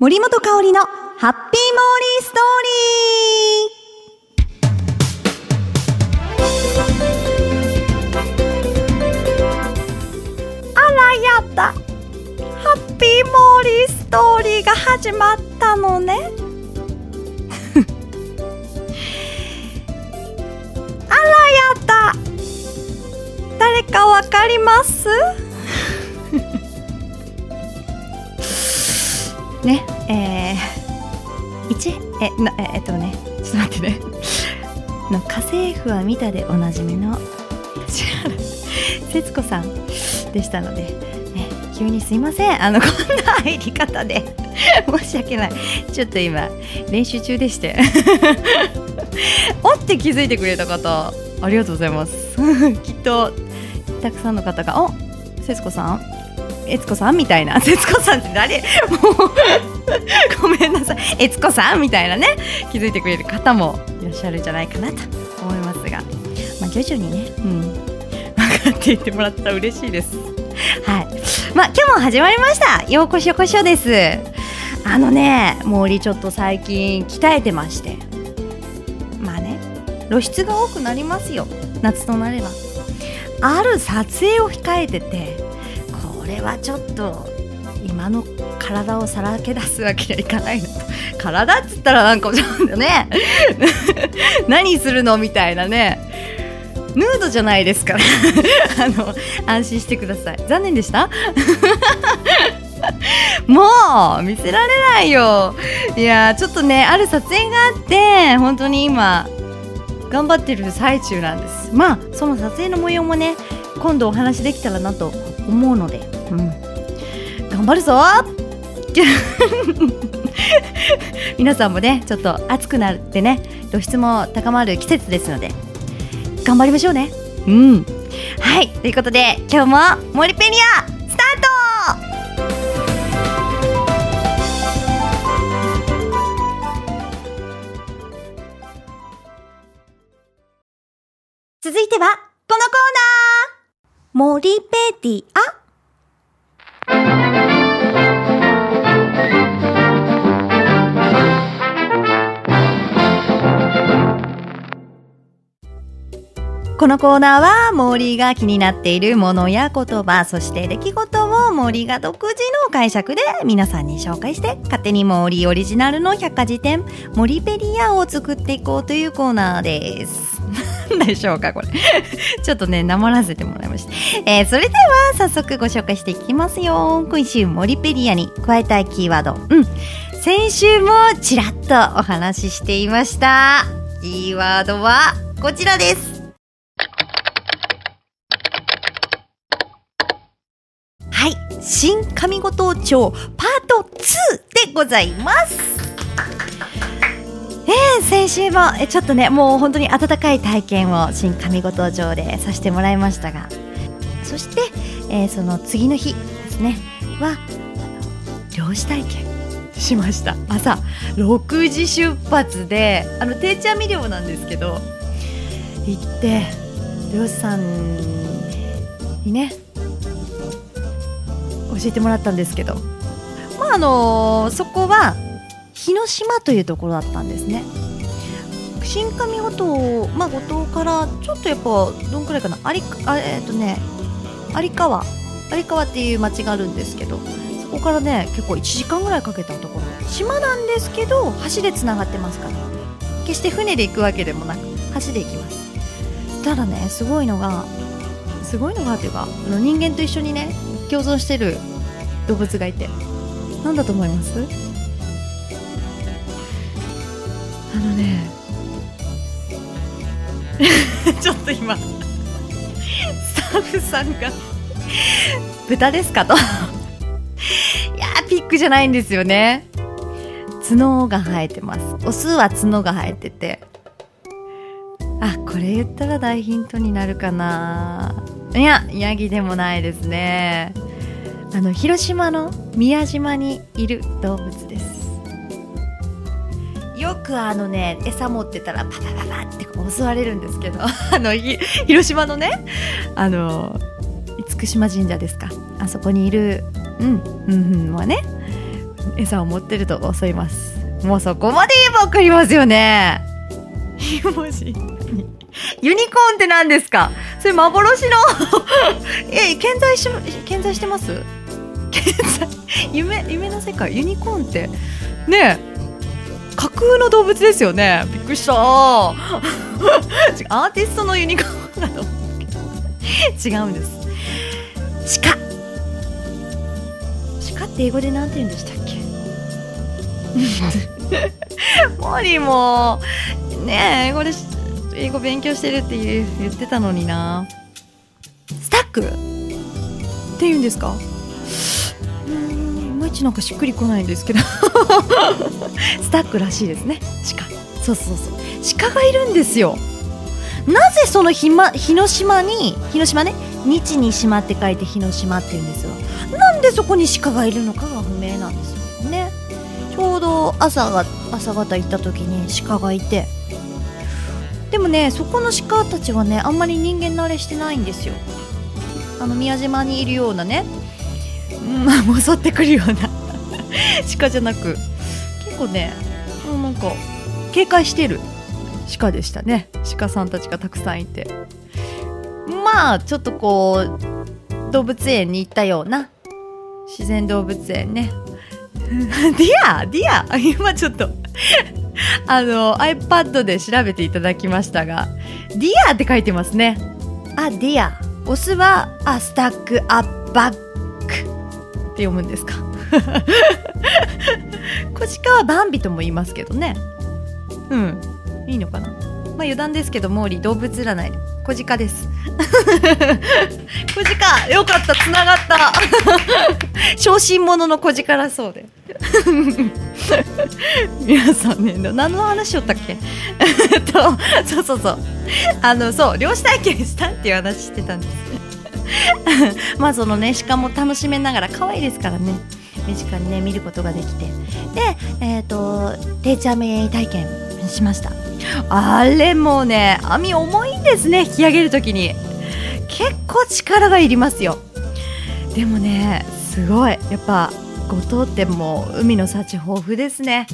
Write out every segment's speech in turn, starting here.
森本香里のハッピーモーリーストーリー。あらやだ。ハッピーモーリーストーリーが始まったのね。あらやだ。誰かわかります？ねえー、一えなえっとねちょっと待ってね。の家政婦は見たでおなじみの千原節子さんでしたので、ね、急にすいません。あのこんな入り方で申し訳ない。ちょっと今練習中でして。おって気づいてくれた方ありがとうございます。きっとたくさんの方が「お節子さん。悦子さんみたいな。節子さんって誰？も うごめんなさい。悦子さんみたいなね。気づいてくれる方もいらっしゃるんじゃないかなと思いますが、まあ、徐々にね、うん、分かっていってもらったら嬉しいです。はい。まあ今日も始まりました。ようこしょこしょです。あのね森ちょっと最近鍛えてまして。まあね露出が多くなりますよ。夏となれば。ある撮影を控えててれはちょっと今の体をさらけ出すわけにはいかないの。と体っつったらなんかちょっとね。何するのみたいなね。ヌードじゃないですから。あの安心してください。残念でした？もう見せられないよ。いやちょっとねある撮影があって本当に今頑張ってる最中なんです。まあその撮影の模様もね今度お話できたらなと思うので、うん、頑張るぞ。皆さんもねちょっと暑くなってね露出も高まる季節ですので頑張りましょうね。うん。はい。ということで今日もモリペニアスタート！続いてはこのコーナー！モリペディア？このコーナーは森が気になっているものや言葉そして出来事を森が独自の解釈で皆さんに紹介して勝手に森オリジナルの百科事典森ペディアを作っていこうというコーナーです。何でしょうかこれ。ちょっとねなまらせてもらいました、えーそれでは早速ご紹介していきますよ。今週森ペディアに加えたいキーワード。うん。先週もちらっとお話ししていました。キーワードはこちらです。はい。新上五島町パート2でございます。えー、先週もえちょっとねもう本当に温かい体験を新上五島町でさせてもらいましたがそして、えーその次の日ですねは漁師体験しました。朝6時出発であの定置網漁なんですけど行って漁師さんにね教えてもらったんですけどまああのそこは日之島というところだったんですね。新上五島、まあ、五島からちょっとやっぱどんくらいかな有あえっ、とね有川有川っていう町があるんですけどそこからね結構1時間ぐらいかけたところ。島なんですけど橋でつながってますから。決して船で行くわけでもなく橋で行きます。ただねすごいのがすごいのがっていうかあの人間と一緒にね共存してる動物がいて。何だと思います？あのね。ちょっと今。スタッフさんが。豚ですかと。いやーピックじゃないんですよね。角が生えてます。オスは角が生えてて。あこれ言ったら大ヒントになるかな。いやヤギでもないですね。あの広島の宮島にいる動物です。くあのね餌持ってたらパパパパって襲われるんですけど あの広島のねあの厳島神社ですか。あそこにいるうんうんうんはね餌を持ってると襲います。もうそこまで言えばわかりますよね。文字ユニコーンって何ですか。それ幻の。え健在し健在してます？健在？夢夢の世界。ユニコーンって。ねえ。架空の動物ですよね。びっくりした。アーティストのユニコーンだと思うけど違うんです。鹿。鹿って英語で何て言うんでしたっけ？モーリーもねえ英語で英語勉強してるって言ってたのにな。スタック。って言うんですか？うんいまいちなんかしっくりこないんですけど。スタックらしいですね。鹿。そうそうそう。鹿がいるんですよ。なぜそのひ、ま、日の島に広島ね日に島って書いて日の島って言うんですよ。なんでそこに鹿がいるのかが不明なんですよね。ちょうど朝が朝方行った時に鹿がいて。でもねそこの鹿たちはねあんまり人間慣れしてないんですよ。あの宮島にいるようなね、うん、襲ってくるような 鹿じゃなく。結構ねもうなんか警戒してる。鹿でしたね。鹿さんたちがたくさんいて。まあちょっとこう動物園に行ったような。自然動物園ね。ディアディア今ちょっと。あの iPad で調べていただきましたが deer って書いてますね。あ deer。オスはあ stag あっ buck。って読むんですか。コジカはバンビとも言いますけどね。うん。いいのかな。まあ余談ですけど毛利動物占い。小鹿です。小鹿よかった。つながった。小心者の小鹿だそうで。皆さんね何の話しよったっけ？とそうそうそう。あのそう漁師体験したっていう話してたんです。まあそのね鹿も楽しめながら可愛いですからね。身近にね見ることができて。でえっ、ー、と定置網体験しました。あれもうね網重いんですね引き上げるときに。結構力がいりますよ。でもねすごい。やっぱ五島ってもう海の幸豊富ですね。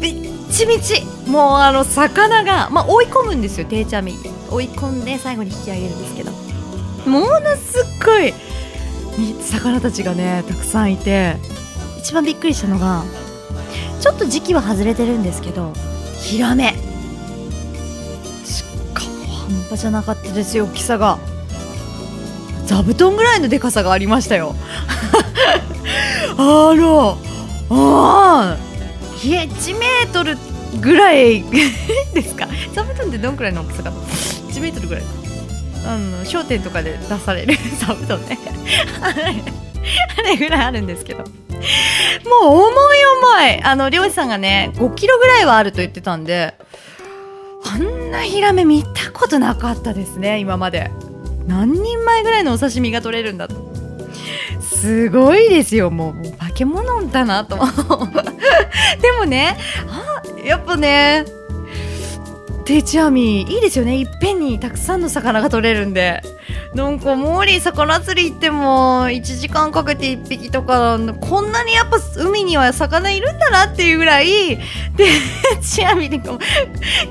びっちびち。もうあの魚が、まあ、追い込むんですよ定置網。追い込んで最後に引き上げるんですけど。ものすっごい魚たちがねたくさんいて一番びっくりしたのがちょっと時期は外れてるんですけどヒラメ。しかも半端じゃなかったですよ大きさが。座布団ぐらいのでかさがありましたよ。あらあ1メートルぐらい ですか？座布団ってどんくらいの大きさか1メートルぐらいあの商店とかで出される。座布団ね。あれぐらいあるんですけど。もう重い重い。あの漁師さんがね5キロぐらいはあると言ってたんであんなヒラメ見たことなかったですね今まで。何人前ぐらいのお刺身が取れるんだと。すごいですよ。もう化け物だなと。でもねあやっぱね定置網いいですよねいっぺんにたくさんの魚が取れるんでなんかモーリー魚釣り行っても1時間かけて1匹とかこんなにやっぱ海には魚いるんだなっていうぐらいでちなみに昨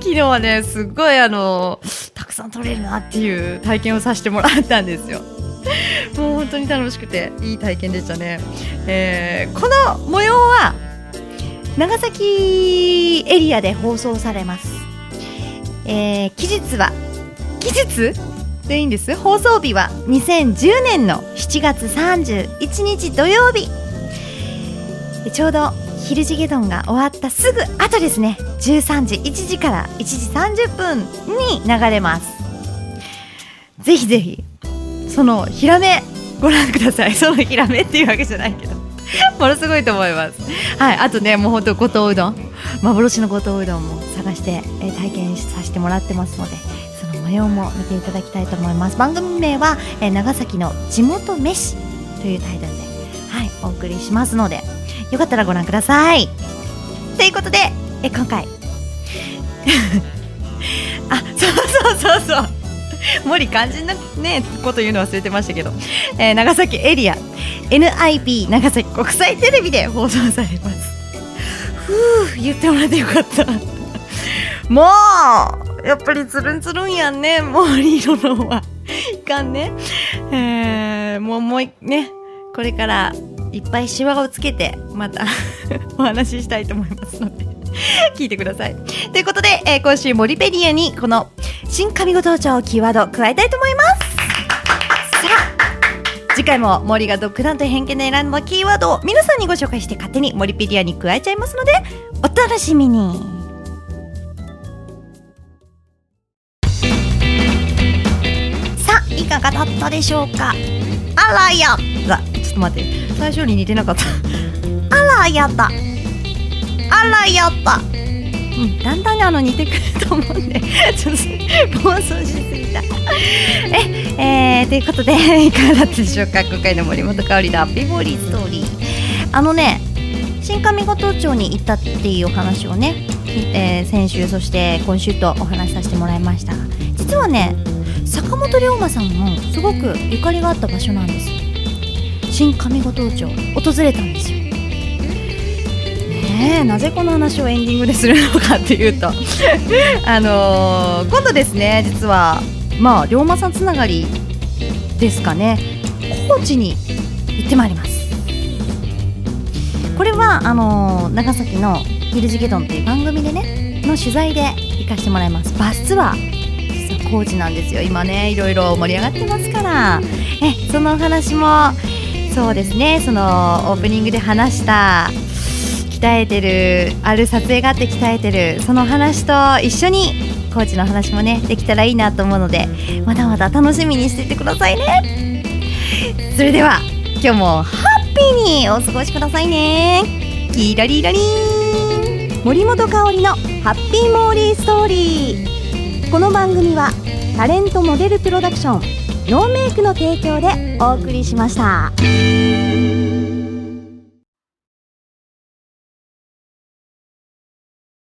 日はねすっごいあのたくさん取れるなっていう体験をさせてもらったんですよ。もう本当に楽しくていい体験でしたね。えー、この模様は長崎エリアで放送されます。えー、期日は期日？でいいんです？放送日は2010年の7月31日土曜日。ちょうど昼地下丼が終わったすぐ後ですね。13時1時から1時30分に流れます。ぜひぜひそのヒラメご覧ください。そのヒラメっていうわけじゃないけど。ものすごいと思います。はいあとねもうほんと五島うどん。幻の五島うどんも。探して、えー、体験させてもらってますのでその模様も見ていただきたいと思います。番組名は、えー、長崎の地元飯というタイトルではいお送りしますのでよかったらご覧ください。ということで、えー、今回。あそうそうそうそう。森肝心なねこと言うの忘れてましたけど、えー長崎エリア。NIB 長崎国際テレビで放送されます。ふう言ってもらってよかった。もうやっぱりつるんつるんやんね。森色のはいかんね。えー、もうもうねこれからいっぱいシワをつけてまた お話ししたいと思いますので 聞いてください。ということで、えー今週モリペディアにこの新上五島町キーワード加えたいと思います。さあ次回も森が独断と偏見で選んだキーワードを皆さんにご紹介して勝手にモリペディアに加えちゃいますのでお楽しみに。がだったでしょうか？あらや。だちょっと待って。最初に似てなかった。あらやったあらやったうん、だんだんねあの似てくると思うんで。ちょっと暴走しすぎた。え、えー、ということでいかがだったでしょうか？今回の森本香里のハッピーボーリーストーリー。あのね新上五島町に行ったっていうお話をね、えー先週そして今週とお話しさせてもらいました実はね坂本龍馬さんもすごくゆかりがあった場所なんです。よ新上五島町訪れたんですよ。ねなぜこの話をエンディングでするのかっていうと。あのー今度ですね実はまあ龍馬さんつながりですかね。高知に行ってまいります。これはあのー長崎の「ヒルジゲドン」っていう番組でねの取材で行かせてもらいます。バスツアー。実は高知なんですよ。今ねいろいろ盛り上がってますから。えそのお話もそうですね。そのオープニングで話した鍛えてるある撮影があって鍛えてるその話と一緒にコーチの話もねできたらいいなと思うのでまだまだ楽しみにしていてくださいね。それでは今日もハッピーにお過ごしくださいね。キラリラリン。森本香里のハッピーモーリーストーリー。この番組はタレントモデルプロダクションノーメイクの提供でお送りしました。